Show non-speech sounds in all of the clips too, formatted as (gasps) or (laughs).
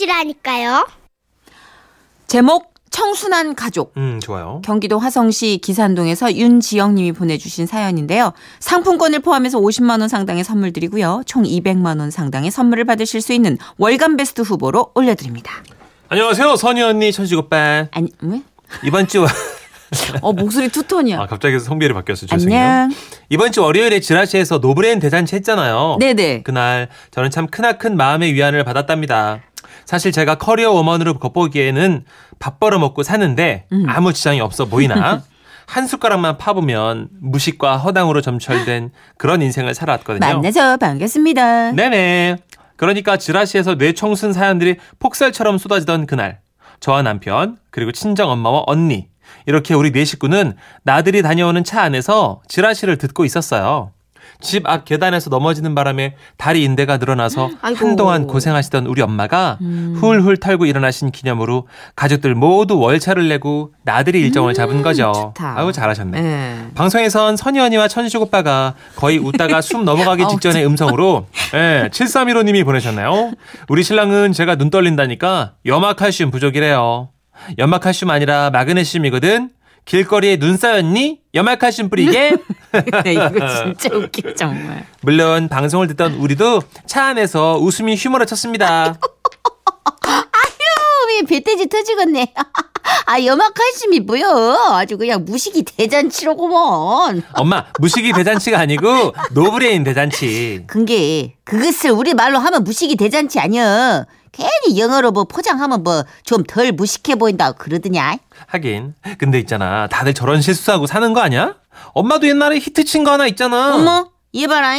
들어주시라니까요. 제목 청순한 가족. 음, 좋아요. 경기도 화성시 기산동에서 윤지영 님이 보내주신 사연인데요. 상품권을 포함해서 50만 원 상당의 선물 드리고요. 총 200만 원 상당의 선물을 받으실 수 있는 월간 베스트 후보로 올려드립니다. 안녕하세요. 선희 언니, 천식 오빠. 아니, 왜? 이번 주 (laughs) 어, 목소리 투톤이야. 아, 갑자기 성별이 바뀌었어요. 죄송해요. 안녕. 이번 주 월요일에 지라시에서 no brain 대잔치 했잖아요. 네네. 그날 저는 참 크나큰 마음의 위안을 받았답니다. 사실 제가 career woman으로 겉보기에는 밥 벌어 먹고 사는데 음. 아무 지장이 없어 보이나 (laughs) 한 숟가락만 파보면 무식과 허당으로 점철된 그런 인생을 살아왔거든요. 만나서 반갑습니다. 네네. 그러니까 지라시에서 뇌청순 사연들이 폭설처럼 쏟아지던 그날 저와 남편 그리고 친정 엄마와 언니 이렇게 우리 네 식구는 나들이 다녀오는 차 안에서 지라시를 듣고 있었어요. 집 앞 계단에서 넘어지는 바람에 다리 인대가 늘어나서 (gasps) 아이고. 한동안 고생하시던 우리 엄마가 음. 훌훌 털고 일어나신 기념으로 가족들 모두 월차를 내고 나들이 일정을 잡은 거죠. 음, 좋다. 아유 잘하셨네. 네. 방송에선 선희 언니와 천식 오빠가 거의 웃다가 숨 넘어가기 (laughs) 직전의 음성으로 예, 7315님이 보내셨나요? 우리 신랑은 제가 눈 떨린다니까 염화칼슘 부족이래요. 염화칼슘 아니라 마그네슘이거든. 길거리에 눈 쌓였니? 염화칼슘 뿌리게? (laughs) 네, 이거 진짜 웃겨, 정말. 물론 방송을 듣던 우리도 차 안에서 웃음이 휘몰아 쳤습니다. 왜 배돼지 터지겠네. (laughs) 아, 염화칼슘이 뭐야? 아주 그냥 무식이 대잔치로구먼. 엄마, 무식이 대잔치가 아니고 no brain 대잔치. 근게 그것을 우리 말로 하면 무식이 대잔치 아니야. 괜히 영어로 뭐 포장하면 뭐 좀 덜 무식해 보인다고 그러더냐. 하긴. 근데 있잖아. 다들 저런 실수하고 사는 거 아니야? 엄마도 옛날에 히트 친 거 하나 있잖아. 어머, 얘 봐라.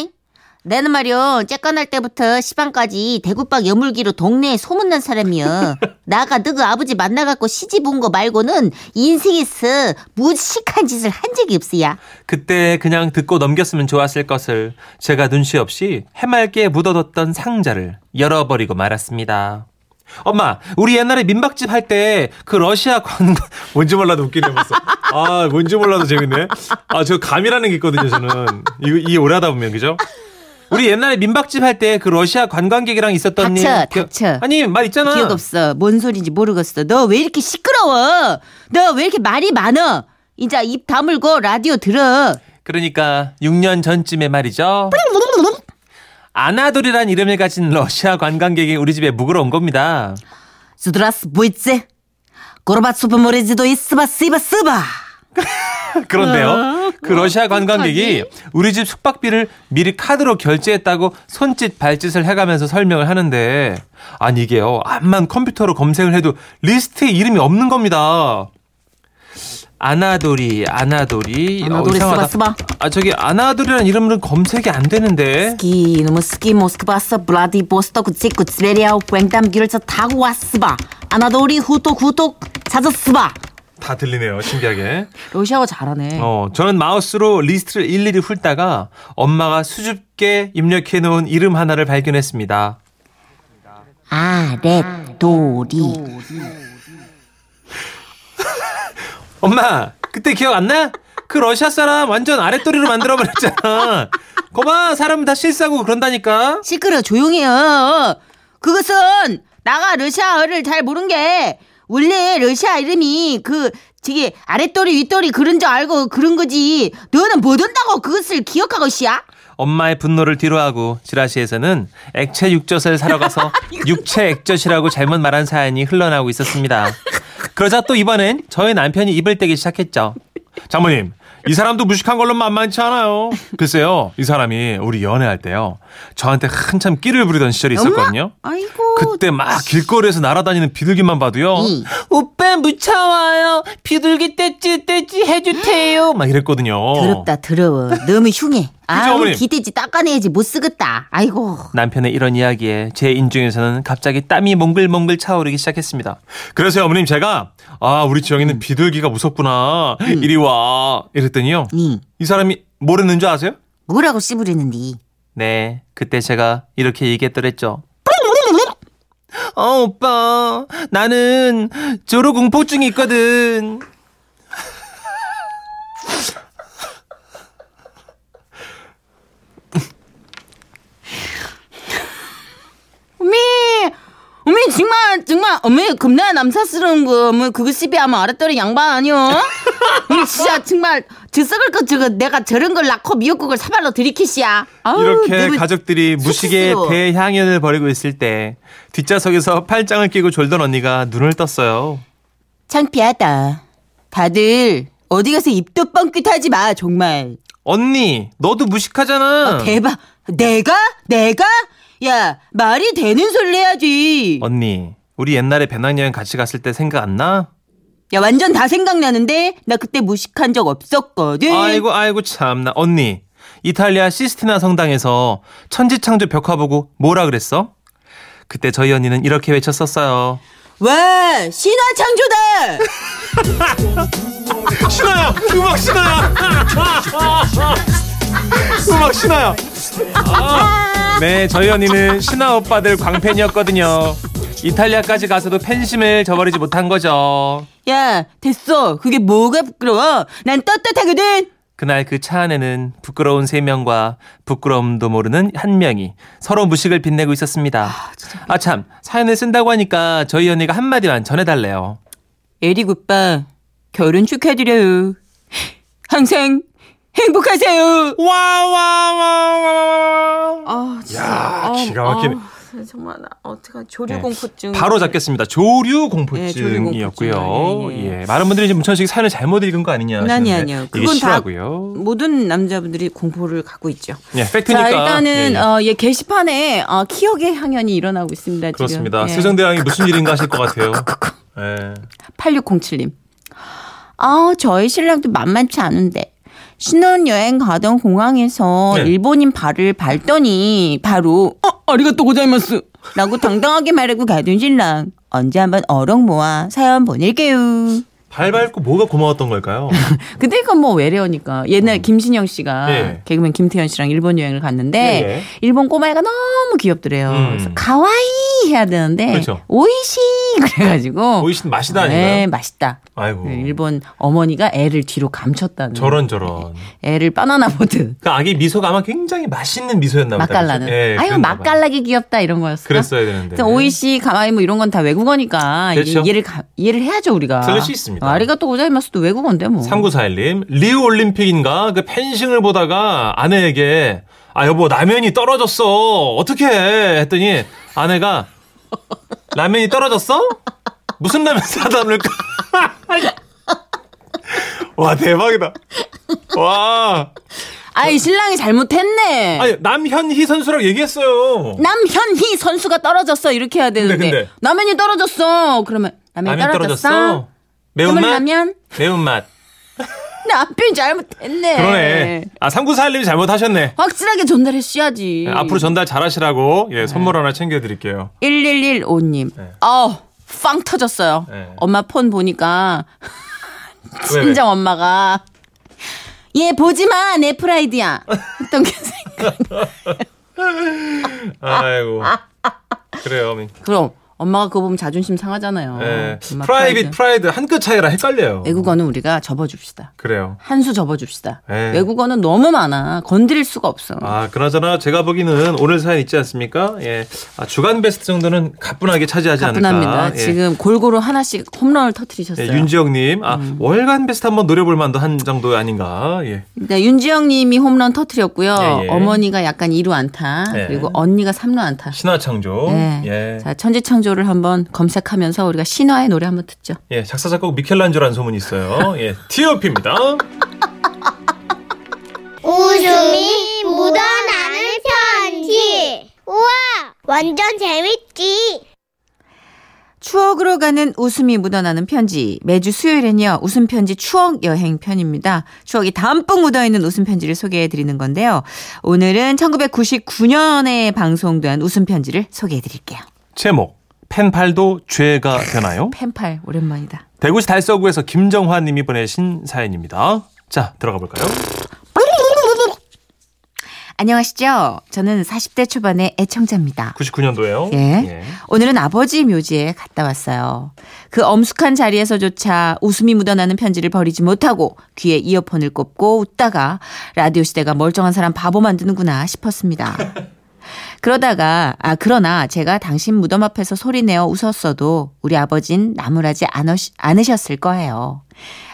내는 말이요, 째까날 때부터 시방까지 대구박 여물기로 동네에 소문난 사람이야. (laughs) 나가 너그 아버지 만나갖고 시집 온 거 말고는 인생에서 무식한 짓을 한 적이 없어야. 그때 그냥 듣고 넘겼으면 좋았을 것을 제가 눈치 없이 해맑게 묻어뒀던 상자를 열어버리고 말았습니다. 엄마, 우리 옛날에 민박집 할 때 그 러시아 관광 (laughs) 뭔지 몰라도 웃기네 벌써. 아, 뭔지 몰라도 재밌네. 아, 저 감이라는 게 있거든요, 저는. 이거 이게 오래 하다 보면 그죠? 우리 옛날에 민박집 할 때 그 러시아 관광객이랑 있었던 닥쳐, 일 기억- 닥쳐. 아니, 말 있잖아. 기억 없어. 뭔 소리인지 모르겠어. 너 왜 이렇게 시끄러워? 너 왜 이렇게 말이 많어? 이제 입 다물고 라디오 들어. 그러니까 6년 전쯤에 말이죠. 아나돌이란 이름을 가진 러시아 관광객이 우리 집에 묵으러 온 겁니다. 수드라스 보이츠 고르바초프 모레지도 이스바 쓰바 쓰바. (laughs) 그런데요. 그 러시아 관광객이 우리 집 숙박비를 미리 카드로 결제했다고 손짓 발짓을 해가면서 설명을 하는데 아니 이게요. 암만 컴퓨터로 검색을 해도 리스트에 이름이 없는 겁니다. 아나돌이 아나돌이 아나돌이 어. 쓰바, 쓰바. 아 저기 아나돌이라는 이름은 검색이 안 되는데 스키 노무 스키 모스크바서 블라디보스토크 지구 스베리아 괭담기를 저 타고 왔스바. 아나도리 후톡 후톡 찾았스바. 다 들리네요 신기하게 러시아어 잘하네. 어, 저는 마우스로 리스트를 일일이 훑다가 엄마가 수줍게 입력해 놓은 이름 하나를 발견했습니다. 아랫도리. (laughs) 엄마, 그때 기억 안 나? 그 러시아 사람 완전 아랫도리로 만들어 버렸잖아. 거봐, 사람 다 실수하고 그런다니까. 시끄러 조용해요. 그것은 나가 러시아어를 잘 모르는 게 원래 러시아 이름이 그 저기 아랫도리 윗도리 그런 줄 알고 그런 거지. 너는 뭐 된다고 그것을 기억하고 씨야? 엄마의 분노를 뒤로하고 지라시에서는 액체 육젓을 사러 가서 (laughs) 육체 액젓이라고 잘못 말한 사연이 흘러나오고 있었습니다. 그러자 또 이번엔 저희 남편이 입을 떼기 시작했죠. 장모님, 이 사람도 무식한 걸로 만만치 않아요. 글쎄요, 이 사람이 우리 연애할 때요. 저한테 한참 끼를 부리던 시절이 있었거든요. 아이고. 그때 막 길거리에서 날아다니는 비둘기만 봐도요. 이. 오빠 무차와요. 비둘기 떼찌 떼찌 해주세요. 막 이랬거든요. 더럽다 더러워. 너무 흉해. 아우 어머님? 기대지 닦아내야지 못 쓰겠다. 아이고. 남편의 이런 이야기에 제 인중에서는 갑자기 땀이 몽글몽글 차오르기 시작했습니다. 그래서 어머님 제가 아 우리 지영이는 비둘기가 무섭구나 이리 와 이랬더니요 이이 사람이 뭐랬는 줄 아세요? 뭐라고 씨부리는디? 네 그때 제가 이렇게 얘기했더랬죠. 어 오빠 나는 조로 공포증이 있거든. 어미 정말 정말 어머니 겁나 남사스러운 거뭐 그거 시비하면 알았더니 양반 아니요? 이 진짜 정말 저 썩을 거 저거 내가 저런 걸 낳고 미역국을 사발로 들이키시야. 아우, 이렇게 너무 가족들이 무식의 수치스러워. 대향연을 벌이고 있을 때 뒷좌석에서 팔짱을 끼고 졸던 언니가 눈을 떴어요. 창피하다. 다들 어디 가서 입도 뻥끗하지 마 정말. 언니, 너도 무식하잖아. 대박. 내가? 내가? 야 말이 되는 소리를 해야지. 언니, 우리 옛날에 배낭여행 같이 갔을 때 생각 안 나? 야 완전 다 생각나는데 나 그때 무식한 적 없었거든. 아이고 아이고 참나 언니 이탈리아 시스티나 성당에서 천지창조 벽화 보고 뭐라 그랬어? 그때 저희 언니는 이렇게 외쳤었어요. 와 신화 창조다. (laughs) 신화야 음악 신화야 (laughs) 음악 신화야 아, 네 저희 언니는 신화 오빠들 광팬이었거든요 이탈리아까지 가서도 팬심을 저버리지 못한 거죠 야 됐어. 그게 뭐가 부끄러워? 난 떳떳하거든. 그날 그 차 안에는 부끄러운 세 명과 부끄러움도 모르는 한 명이 서로 무식을 빛내고 있었습니다 아 참 사연을 쓴다고 하니까 저희 언니가 한마디만 전해달래요 에릭 오빠 결혼 축하드려요. 항상 행복하세요. 와와와와 아 진짜. 야, 기가 막히네. 정말 나 어떡하 조류 공포증. 바로 잡겠습니다. 조류 네, 공포증이었고요. 조류공포증. 예, 예. 예, 많은 분들이 이제 문천식 사연을 잘못 읽은 거 아니냐 아니 하시는데 아니요. 그건 다 실화고요. 모든 남자분들이 공포를 갖고 있죠. 예, 팩트니까. 자 일단은 예, 예. 어, 예 게시판에 어, 키역의 향연이 일어나고 있습니다. 그렇습니다. 예. 세종대왕이 무슨 (laughs) 일인가 하실 것 같아요. (laughs) 예. 8607님. 아, 저희 신랑도 만만치 않은데. 신혼여행 가던 공항에서 네. 일본인 발을 밟더니 바로 어, 아리가또 고자이마스 라고 당당하게 말하고 가던 신랑. 언제 한번 어록 모아 사연 보낼게요. 발 밟고 뭐가 고마웠던 걸까요? (laughs) 근데 이건 뭐 외래어니까 옛날 김신영 씨가 예. 개그맨 김태현 씨랑 일본 여행을 갔는데 예, 예. 일본 꼬마애가 너무 귀엽더래요. 음. 그래서 가와이 해야 되는데 그렇죠. 오이시 그래가지고 오이신 맛이다 네, 아닌가요? 맛있다. 아이고. 네, 일본 어머니가 애를 뒤로 감췄다는. 저런 저런. 애를 바나나 보드. 그 아기 미소가 아마 굉장히 맛있는 미소였나 보다. 맛깔나는. 예, 아유, 봐요. 맛깔나게 귀엽다 이런 거였어. 그랬어야 되는데. 오이시, 가와이 뭐 이런 건 다 외국어니까 그렇죠. 이해를 가- 이해를 해야죠 우리가. 들을 수 있습니다. 아리가또 고자이마스도 외국어인데 뭐. 3941님, 리우 올림픽인가? 그 펜싱을 보다가 아내에게, 아, 여보, 라면이 떨어졌어. 어떻게 해? 했더니 아내가, 라면이 떨어졌어? 무슨 라면 사다 놓을까? (laughs) 와, 대박이다. 와. 아이 신랑이 잘못했네. 아니, 남현희 선수라고 얘기했어요. 남현희 선수가 떨어졌어 이렇게 해야 되는데 근데, 근데. 라면이 떨어졌어. 그러면 라면이 라면 떨어졌어. 떨어졌어? 매운맛? 라면 매운맛. (laughs) 남편이 잘못했네. 그러네. 아, 3941님이 잘못하셨네. 확실하게 전달했어야지. 네, 앞으로 전달 잘하시라고, 예, 선물 하나 챙겨드릴게요. 1115님. 네. 어, 빵 터졌어요. 네. 엄마 폰 보니까 (laughs) 왜, 왜? 친정 엄마가 얘 보지 마, 내 프라이드야. 했던 게 생각. (laughs) 아이고. 그래요. 그럼 엄마가 그거 보면 자존심 상하잖아요. 예. 엄마 프라이빗 프라이드. 한 끗 차이라 헷갈려요. 외국어는 우리가 접어줍시다. 그래요. 한 수 접어줍시다. 네. 외국어는 너무 많아. 건드릴 수가 없어. 아, 그나저나 제가 보기는 오늘 사연 있지 않습니까? 예. 아, 주간 베스트 정도는 가뿐하게 차지하지 가뿐합니다. 않을까. 예. 지금 골고루 하나씩 홈런을 터트리셨어요. 예, 윤지영님, 아, 음. 월간 베스트 한번 노려볼 만도 한 정도 아닌가. 예. 네, 윤지영 님이 홈런 터트렸고요. 예, 예. 어머니가 약간 2루 안타. 예. 그리고 언니가 3루 안타. 신화창조. 네. 예. 자, 천지창조 를 한번 검색하면서 우리가 신화의 노래 한번 듣죠. 예, 작사, 작곡 미켈란조라는 소문이 있어요. 예. 티오피입니다. (laughs) 웃음이 묻어나는 편지. 우와, 완전 재밌지. 추억으로 가는 웃음이 묻어나는 편지. 매주 수요일엔요, 웃음 편지 추억 여행 편입니다. 추억이 담뿍 묻어있는 웃음 편지를 소개해 드리는 건데요. 오늘은 1999년에 방송된 웃음 편지를 소개해 드릴게요. 제목, 펜팔도 죄가 되나요? (laughs) 펜팔, 오랜만이다. 대구시 달서구에서 김정화 님이 보내신 사연입니다. 자, 들어가 볼까요? 안녕하시죠? 저는 40대 초반의 애청자입니다. 99년도에요. 예. 오늘은 아버지 묘지에 갔다 왔어요. 그 엄숙한 자리에서조차 웃음이 묻어나는 편지를 버리지 못하고 귀에 이어폰을 꽂고 웃다가 라디오 시대가 멀쩡한 사람 바보 만드는구나 싶었습니다. (laughs) 그러다가 아 그러나 제가 당신 무덤 앞에서 소리내어 웃었어도 우리 아버진 나무라지 않으셨을 거예요.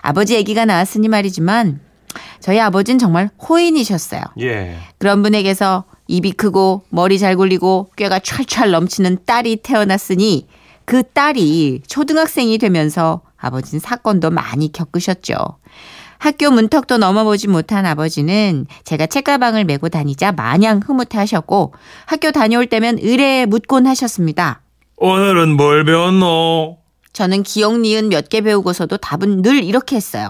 아버지 얘기가 나왔으니 말이지만 저희 아버진 정말 호인이셨어요. 예. 그런 분에게서 입이 크고 머리 잘 굴리고 꾀가 찰찰 넘치는 딸이 태어났으니 그 딸이 초등학생이 되면서 아버지는 사건도 많이 겪으셨죠. 학교 문턱도 넘어보지 못한 아버지는 제가 책가방을 메고 다니자 마냥 흐뭇해하셨고 학교 다녀올 때면 의뢰에 묻곤 하셨습니다. 오늘은 뭘 배웠노? 저는 기억 니은 몇 개 배우고서도 답은 늘 이렇게 했어요.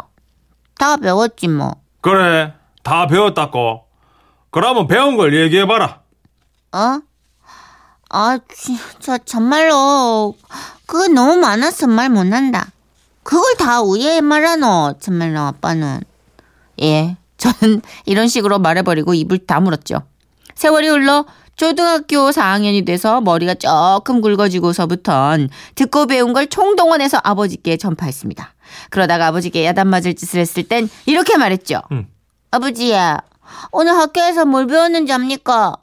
다 배웠지 뭐. 그래, 다 배웠다고. 그러면 배운 걸 얘기해봐라. 어? 아, 저 정말로 그거 너무 많아서 말 못한다. 그걸 다 우예 말하노, 정말로 아빠는. 예, 저는 (laughs) 이런 식으로 말해버리고 입을 다물었죠. 세월이 흘러 초등학교 4학년이 돼서 머리가 조금 굵어지고서부턴 듣고 배운 걸 총동원해서 아버지께 전파했습니다. 그러다가 아버지께 야단 맞을 짓을 했을 땐 이렇게 말했죠. 음. 아버지야, 오늘 학교에서 뭘 배웠는지 압니까?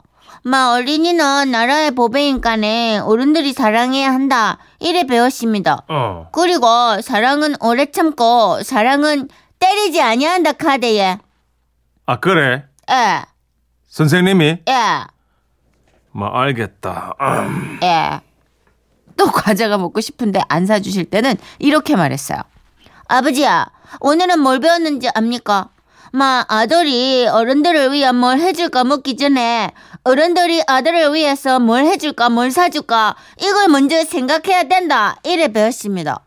마 어린이는 나라의 보배인간에 어른들이 사랑해야 한다. 이래 배웠습니다. 어. 그리고 사랑은 오래 참고 사랑은 때리지 아니한다 카드에. 아, 그래. 예, 선생님이? 예, 뭐, 알겠다. 음. 예. 또 과자가 먹고 싶은데 안 사주실 때는 이렇게 말했어요. 아버지야, 오늘은 뭘 배웠는지 압니까? 마 아들이 어른들을 위해 뭘 해줄까 묻기 전에 어른들이 아들을 위해서 뭘 해줄까 뭘 사줄까 이걸 먼저 생각해야 된다 이래 배웠습니다.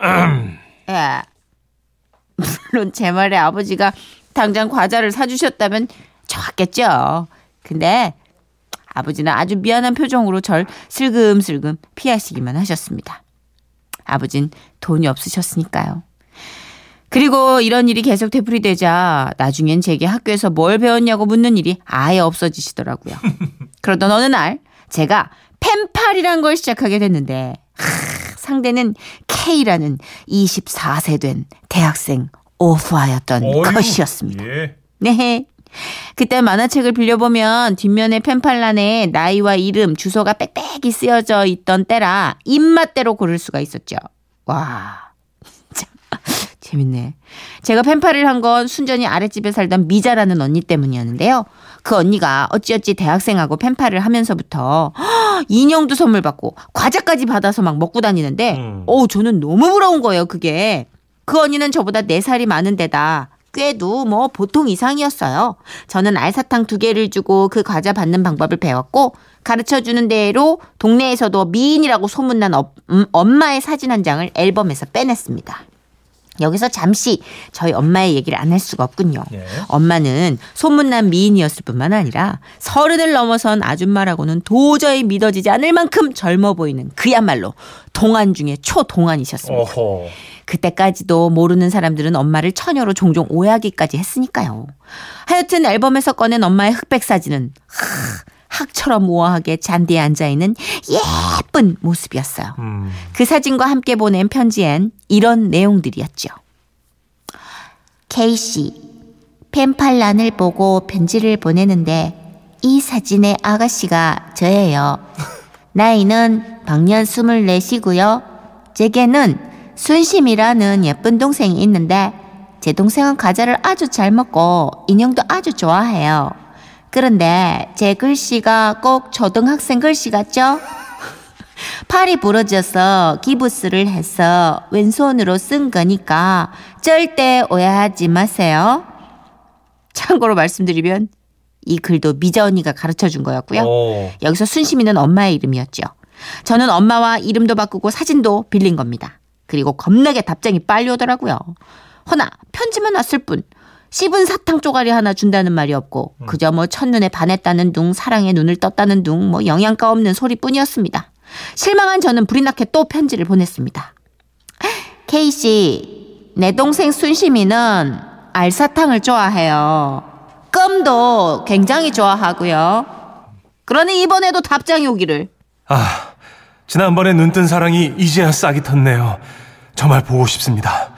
음. (clears throat) 예. 물론 제 말에 아버지가 당장 과자를 사주셨다면 좋았겠죠. 근데 아버지는 아주 미안한 표정으로 절 슬금슬금 피하시기만 하셨습니다. 아버진 돈이 없으셨으니까요. 그리고 이런 일이 계속 되풀이되자 나중엔 제게 학교에서 뭘 배웠냐고 묻는 일이 아예 없어지시더라고요. (laughs) 그러던 어느 날 제가 펜팔이란 걸 시작하게 됐는데 하, 상대는 K라는 24세 된 대학생 오프아였던 어휴, 것이었습니다. 예. 네. 그때 만화책을 빌려보면 뒷면에 펜팔란에 나이와 이름, 주소가 빽빽이 쓰여져 있던 때라 입맛대로 고를 수가 있었죠. 와, 재밌네. 제가 펜팔을 한 건 순전히 아랫집에 살던 미자라는 언니 때문이었는데요. 그 언니가 어찌어찌 대학생하고 펜팔을 하면서부터 (gasps) 인형도 선물 받고 과자까지 받아서 막 먹고 다니는데 음. 어우 저는 너무 부러운 거예요 그게. 그 언니는 저보다 4살이 많은 데다 꽤도 뭐 보통 이상이었어요. 저는 알사탕 두 개를 주고 그 과자 받는 방법을 배웠고 가르쳐 주는 대로 동네에서도 미인이라고 소문난 어- 음, 엄마의 사진 한 장을 앨범에서 빼냈습니다. 여기서 잠시 저희 엄마의 얘기를 안 할 수가 없군요. 예. 엄마는 소문난 미인이었을 뿐만 아니라 서른을 넘어선 아줌마라고는 도저히 믿어지지 않을 만큼 젊어 보이는 그야말로 동안 중에 초동안이셨습니다. 오호. 그때까지도 모르는 사람들은 엄마를 처녀로 종종 오해하기까지 했으니까요. 하여튼 앨범에서 꺼낸 엄마의 흑백 사진은 하, 학처럼 우아하게 잔디에 앉아 있는 예쁜 모습이었어요. 음. 그 사진과 함께 보낸 편지엔 이런 내용들이었죠. K씨, 펜팔란을 보고 편지를 보내는데 이 사진의 아가씨가 저예요. 나이는 방년 24시고요. 제게는 순심이라는 예쁜 동생이 있는데 제 동생은 과자를 아주 잘 먹고 인형도 아주 좋아해요. 그런데 제 글씨가 꼭 초등학생 글씨 같죠? 팔이 부러져서 기부스를 해서 왼손으로 쓴 거니까 절대 오해하지 마세요. 참고로 말씀드리면 이 글도 미자 언니가 가르쳐 준 거였고요. 오. 여기서 순심이는 엄마의 이름이었죠. 저는 엄마와 이름도 바꾸고 사진도 빌린 겁니다. 그리고 겁나게 답장이 빨리 오더라고요. 허나 편지만 왔을 뿐 씹은 사탕 쪼가리 하나 준다는 말이 없고 그저 뭐 첫눈에 반했다는 둥 사랑에 눈을 떴다는 둥 뭐 영양가 없는 소리뿐이었습니다. 실망한 저는 불이 나게 또 편지를 보냈습니다. K씨, 내 동생 순심이는 알사탕을 좋아해요. 껌도 굉장히 좋아하고요. 그러니 이번에도 답장이 오기를. 아, 지난번에 눈뜬 사랑이 이제야 싹이 텄네요. 정말 보고 싶습니다.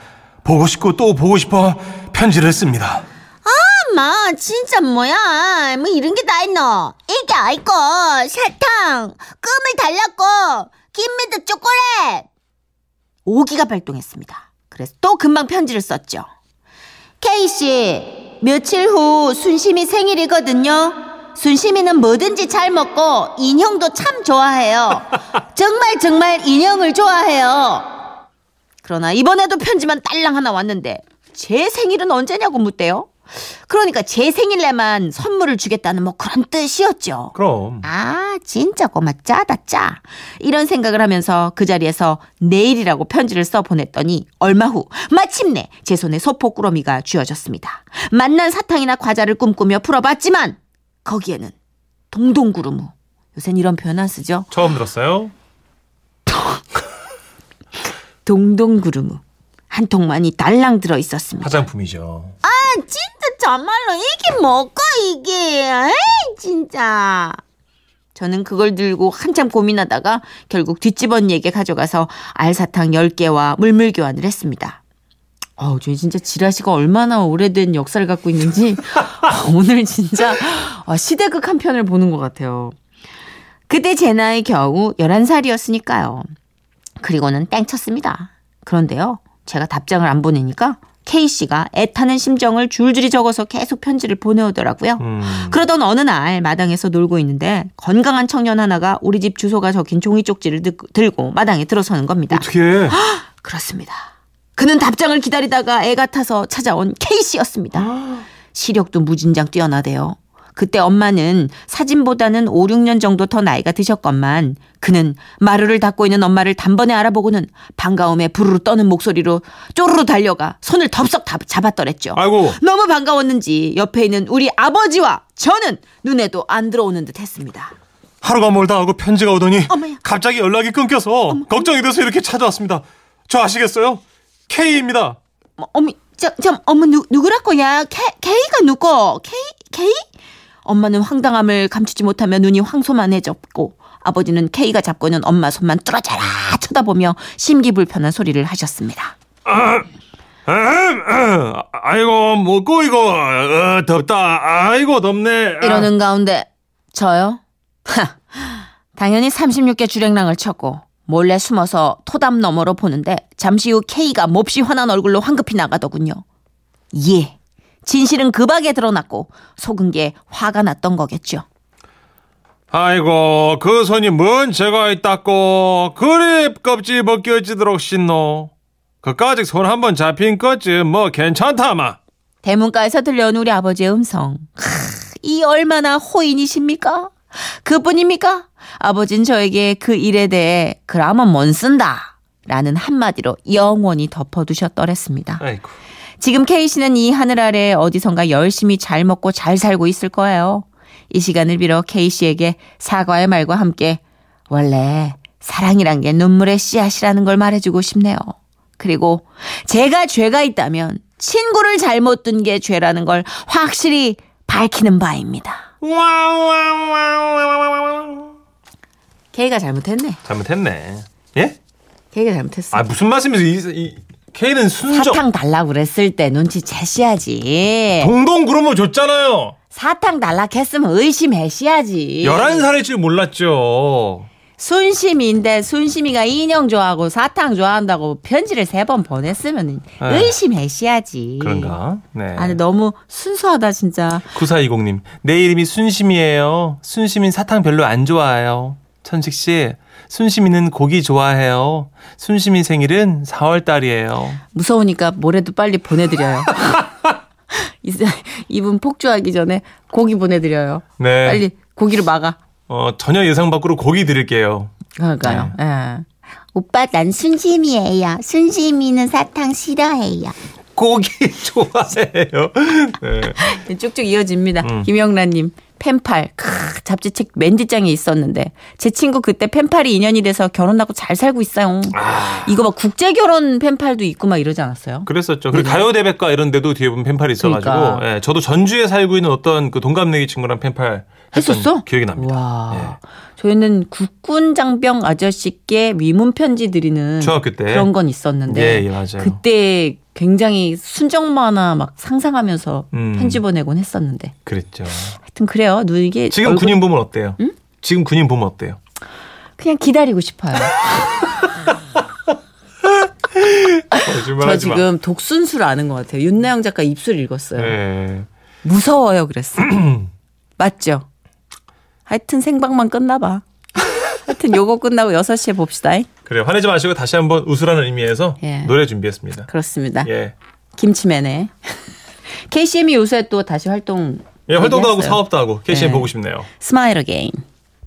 보고 싶고 또 보고 싶어 편지를 씁니다. 엄마 진짜 뭐야? 뭐 이런 게 다 있노? 이게 아이고 사탕 끔을 달랐고 김미드 초콜릿. 오기가 발동했습니다. 그래서 또 금방 편지를 썼죠. K씨 며칠 후 순심이 생일이거든요. 순심이는 뭐든지 잘 먹고 인형도 참 좋아해요. 정말 정말 인형을 좋아해요 그러나 이번에도 편지만 딸랑 하나 왔는데 제 생일은 언제냐고 묻대요. 그러니까 제 생일에만 선물을 주겠다는 뭐 그런 뜻이었죠. 그럼. 아, 진짜 꼬마 짜다 짜. 이런 생각을 하면서 그 자리에서 내일이라고 편지를 써 보냈더니 얼마 후 마침내 제 손에 소포 꾸러미가 쥐어졌습니다. 맛난 사탕이나 과자를 꿈꾸며 풀어봤지만 거기에는 동동구르무. 요새는 이런 표현 안 쓰죠? 처음 들었어요? (laughs) 동동구르무. 한 통만이 달랑 들어 있었습니다. 화장품이죠. 아, 진짜 정말로 이게 뭐고 이게? 에이, 진짜. 저는 그걸 들고 한참 고민하다가 결국 뒷집 언니에게 가져가서 알사탕 10개와 물물 교환을 했습니다. 어우, 저 진짜 지라시가 얼마나 오래된 역사를 갖고 있는지 (laughs) 오늘 진짜 아, 시대극 한 편을 보는 것 같아요. 그때 제 나이 겨우 11살이었으니까요. 그리고는 땡쳤습니다. 그런데요, 제가 답장을 안 보내니까 K씨가 애타는 심정을 줄줄이 적어서 계속 편지를 보내오더라고요. 음. 그러던 어느 날 마당에서 놀고 있는데 건강한 청년 하나가 우리 집 주소가 적힌 종이 쪽지를 드- 들고 마당에 들어서는 겁니다. 어떻게? (gasps) 그렇습니다. 그는 답장을 기다리다가 애 같아서 찾아온 K씨였습니다. (gasps) 시력도 무진장 뛰어나대요. 그때 엄마는 사진보다는 5, 6년 정도 더 나이가 드셨건만 그는 마루를 닦고 있는 엄마를 단번에 알아보고는 반가움에 부르르 떠는 목소리로 쪼르르 달려가 손을 덥석 다- 잡았더랬죠. 아이고. 너무 반가웠는지 옆에 있는 우리 아버지와 저는 눈에도 안 들어오는 듯 했습니다. 하루가 멀다 하고 편지가 오더니 어머야. 갑자기 연락이 끊겨서 걱정이 돼서 이렇게 찾아왔습니다. 저 아시겠어요? K입니다. 뭐, 어미, 저, 저, 어머, 누, 누구라고야? K, K가 누구? K, K? 엄마는 황당함을 감추지 못하며 눈이 황소만해졌고, 아버지는 K가 잡고 있는 엄마 손만 뚫어져라 쳐다보며 심기불편한 소리를 하셨습니다. 아, 아이고 뭐고 이거 어, 덥다. 아이고 덥네. 아. 이러는 가운데, 저요? 하, 당연히 36개 주랭랑을 쳤고, 몰래 숨어서 토담 너머로 보는데, 잠시 후 K가 몹시 화난 얼굴로 황급히 나가더군요. 예. 진실은 급하게 드러났고, 속은 게 화가 났던 거겠죠. 아이고 그 손이 뭔 죄가 있다고 그리 껍질 벗겨지도록 씻노. 그까짓 손 한 번 잡힌 거지 뭐 괜찮다마. 대문가에서 들려온 우리 아버지의 음성. 하, 이 얼마나 호인이십니까? 그뿐입니까? 아버진 저에게 그 일에 대해 그라면 뭔 쓴다. 라는 한마디로 영원히 덮어두셨더랬습니다. 아이고. 지금 K씨는 이 하늘 아래 어디선가 열심히 잘 먹고 잘 살고 있을 거예요. 이 시간을 빌어 K씨에게 사과의 말과 함께 원래 사랑이란 게 눈물의 씨앗이라는 걸 말해주고 싶네요. 그리고 제가 죄가 있다면 친구를 잘못 둔 게 죄라는 걸 확실히 밝히는 바입니다. K가 잘못했네. 잘못했네. 예? K가 잘못했어. 아 무슨 말씀이세요? 이, 이 K는 순정. 사탕 달라고 그랬을 때 눈치 채셔야지. 동동 그러면 줬잖아요. 사탕 달라고 했으면 의심해셔야지. 11살일 줄 몰랐죠. 순심인데 순심이가 인형 좋아하고 사탕 좋아한다고 편지를 세 번 보냈으면 에휴. 의심해셔야지. 그런가? 네. 아, 근데 너무 순수하다 진짜. 9420님, 내 이름이 순심이에요. 순심인 사탕 별로 안 좋아해요. 천식 씨, 순심이는 고기 좋아해요. 순심이 생일은 4월 달이에요. 무서우니까 뭐래도 빨리 보내드려요. (laughs) 이- 이분 폭주하기 전에 고기 보내드려요. 네. 빨리 고기를 막아. 어, 전혀 예상 밖으로 고기 드릴게요. 그러니까요. 예. 오빠 난 순심이에요. 순심이는 사탕 싫어해요. 고기 (laughs) 좋아해요. 네. (laughs) 쭉쭉 이어집니다. 음. 김영란님 펜팔 크, 잡지책 맨 뒷장에 있었는데 제 친구 그때 펜팔이 인연이 돼서 결혼하고 잘 살고 있어요. 아. 이거 막 국제 결혼 펜팔도 있고 막 이러지 않았어요? 그랬었죠. 그리고 가요 대백과 이런 데도 뒤에 보면 펜팔이 있어 가지고, 그러니까. 예, 저도 전주에 살고 있는 어떤 그 동갑내기 친구랑 펜팔 했었어? 기억이 납니다. 와. 예. 저희는 국군 장병 아저씨께 위문 편지 드리는 중학교 때. 그런 건 있었는데 예, 예, 맞아요. 그때 굉장히 순정 만화 막 상상하면서 음. 편지 보내곤 했었는데. 그랬죠. 하여튼 그래요. 누 이게 지금 얼굴- 군인 보면 어때요? 지금 군인 보면 어때요? 그냥 기다리고 싶어요. 저 지금 독순술 아는 것 같아요. 윤나영 작가 입술 읽었어요. 네. 무서워요, 그랬어. (clears throat) 맞죠? 하여튼 생방만 끝나 봐. 하여튼 요거 끝나고 6시에 봅시다. 그래요. 화내지 마시고 다시 한번 웃으라는 의미에서 예. 노래 준비했습니다. 그렇습니다. 예. 김치맨의 (laughs) KCM이 요새 또 다시 활동 예, 활동도 하고 얘기했어요. 사업도 하고 KCM 네. 보고 싶네요. smile again.